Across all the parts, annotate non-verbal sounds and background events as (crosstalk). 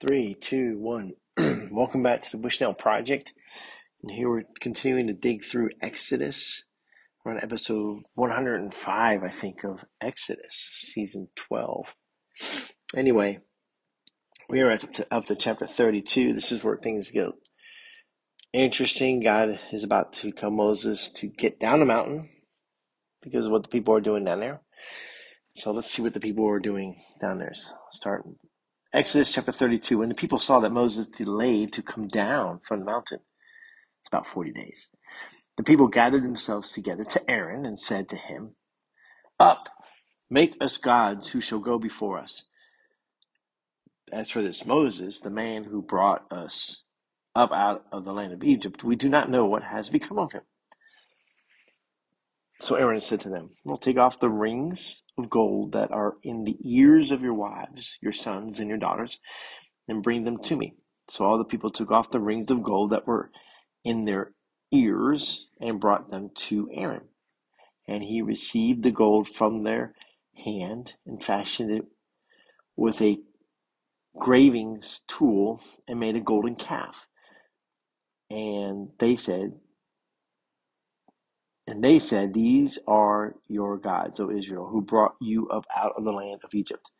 Three, two, one. (clears throat) Welcome back to the Bushnell Project. And here we're continuing to dig through Exodus. We're on episode 105, I think, of Exodus, season 12. Anyway, we are up to, up to chapter 32. This is where things get interesting. God is about to tell Moses to get down the mountain because of what the people are doing down there. So let's see what the people are doing down there. Start Exodus chapter 32. When the people saw that Moses delayed to come down from the mountain, it's about 40 days, the people gathered themselves together to Aaron and said to him, Up, make us gods who shall go before us. As for this Moses, the man who brought us up out of the land of Egypt, we do not know what has become of him. So Aaron said to them, Well, take off the rings of gold that are in the ears of your wives, your sons, and your daughters, and bring them to me. So all the people took off the rings of gold that were in their ears and brought them to Aaron. And he received the gold from their hand and fashioned it with a graving tool and made a golden calf. And they said, and they said, These are your gods, O Israel, who brought you up out of the land of Egypt.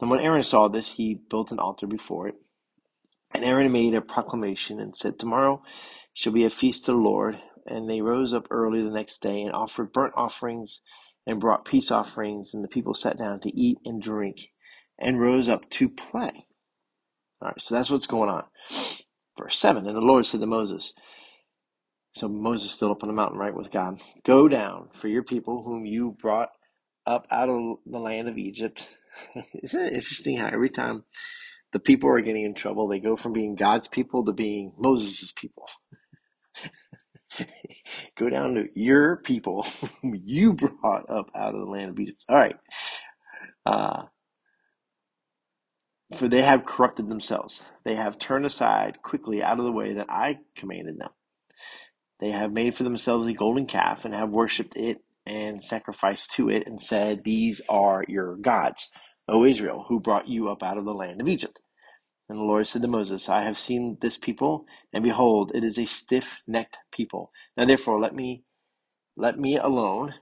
And when Aaron saw this, he built an altar before it. And Aaron made a proclamation and said, Tomorrow shall be a feast to the Lord. And they rose up early the next day and offered burnt offerings and brought peace offerings. And the people sat down to eat and drink and rose up to play. All right, so that's what's going on. Verse 7 And the Lord said to Moses, so Moses stood up on the mountain, right, with God. Go down for your people whom you brought up out of the land of Egypt. (laughs) Isn't it interesting how every time the people are getting in trouble, they go from being God's people to being Moses' people? (laughs) go down to your people whom you brought up out of the land of Egypt. All right. Uh, for they have corrupted themselves. They have turned aside quickly out of the way that I commanded them. They have made for themselves a golden calf and have worshipped it and sacrificed to it and said, These are your gods, O Israel, who brought you up out of the land of Egypt. And the Lord said to Moses, I have seen this people, and behold, it is a stiff necked people. Now therefore let me let me alone,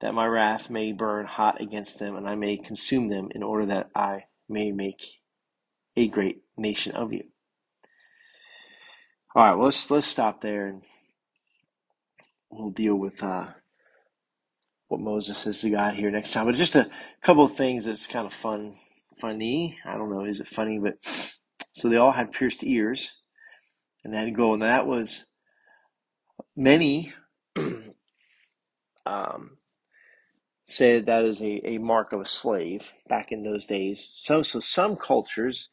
that my wrath may burn hot against them, and I may consume them, in order that I may make a great nation of you. All right, well, let's let's stop there and we'll deal with uh, what Moses says to God here next time. But just a couple of things that's kind of fun, funny. I don't know, is it funny? But (sniffs) so they all had pierced ears, and they had to go, and that was many (clears throat) um, said that is a, a mark of a slave back in those days. So so some cultures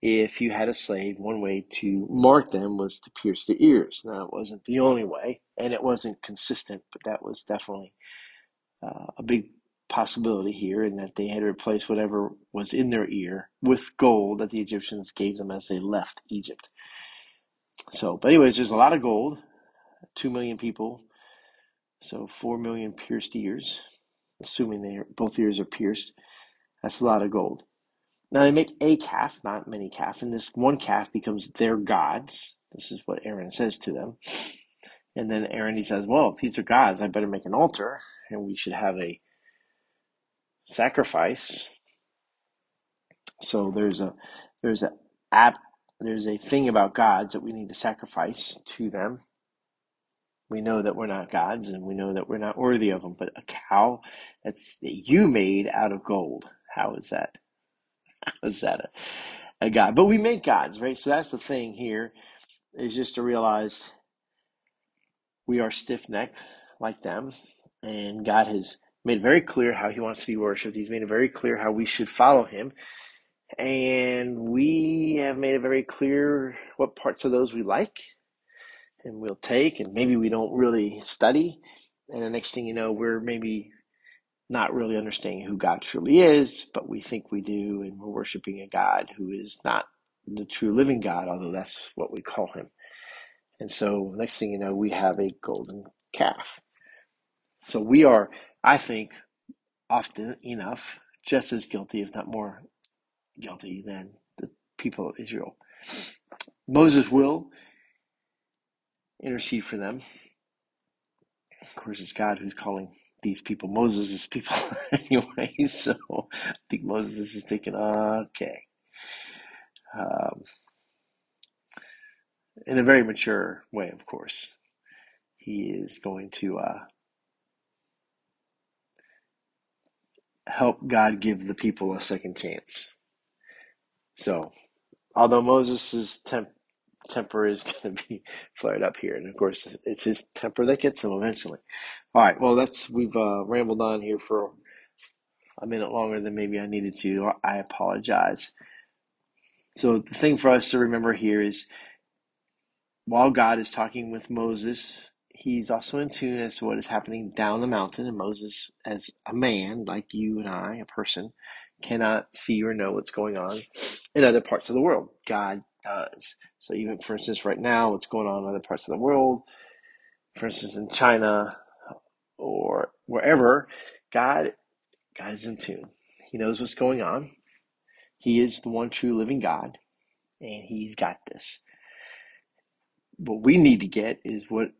if you had a slave, one way to mark them was to pierce the ears. Now, it wasn't the only way, and it wasn't consistent, but that was definitely uh, a big possibility here, in that they had to replace whatever was in their ear with gold that the Egyptians gave them as they left Egypt. So, but anyways, there's a lot of gold, two million people, so four million pierced ears, assuming they both ears are pierced. That's a lot of gold. Now they make a calf, not many calf, and this one calf becomes their gods. This is what Aaron says to them. And then Aaron he says, Well, if these are gods, I better make an altar and we should have a sacrifice. So there's a there's a app there's a thing about gods that we need to sacrifice to them. We know that we're not gods and we know that we're not worthy of them, but a cow that's that you made out of gold. How is that? (laughs) was that a, a god? But we make gods, right? So that's the thing here is just to realize we are stiff necked like them, and God has made very clear how He wants to be worshipped. He's made it very clear how we should follow Him. And we have made it very clear what parts of those we like and we'll take, and maybe we don't really study. And the next thing you know, we're maybe not really understanding who God truly is, but we think we do, and we're worshiping a God who is not the true living God, although that's what we call him. And so, next thing you know, we have a golden calf. So, we are, I think, often enough just as guilty, if not more guilty, than the people of Israel. Moses will intercede for them. Of course, it's God who's calling these people Moses' people (laughs) anyway. So I think Moses is thinking, okay. Um, in a very mature way, of course. He is going to uh, help God give the people a second chance. So, although Moses' is temp- temper is (laughs) going to be flared up here, and of course, it's his temper that gets him eventually. All right, well, that's we've uh, rambled on here for a minute longer than maybe I needed to. I apologize. So, the thing for us to remember here is while God is talking with Moses, he's also in tune as to what is happening down the mountain. And Moses, as a man like you and I, a person, cannot see or know what's going on in other parts of the world. God does. So, even for instance, right now, what's going on in other parts of the world, for instance, in China or wherever, God, God is in tune. He knows what's going on. He is the one true living God, and He's got this what we need to get is what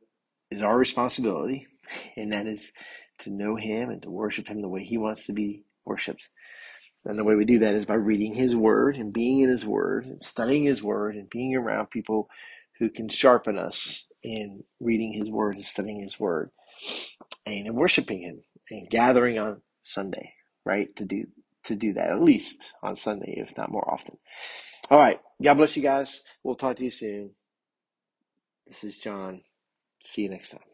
is our responsibility, (laughs) and that is to know Him and to worship Him the way He wants to be worshipped. And the way we do that is by reading His Word and being in His Word and studying His Word and being around people who can sharpen us in reading His Word and studying His Word and in worshiping Him and gathering on Sunday, right? To do to do that at least on Sunday, if not more often. All right. God bless you guys. We'll talk to you soon. This is John. See you next time.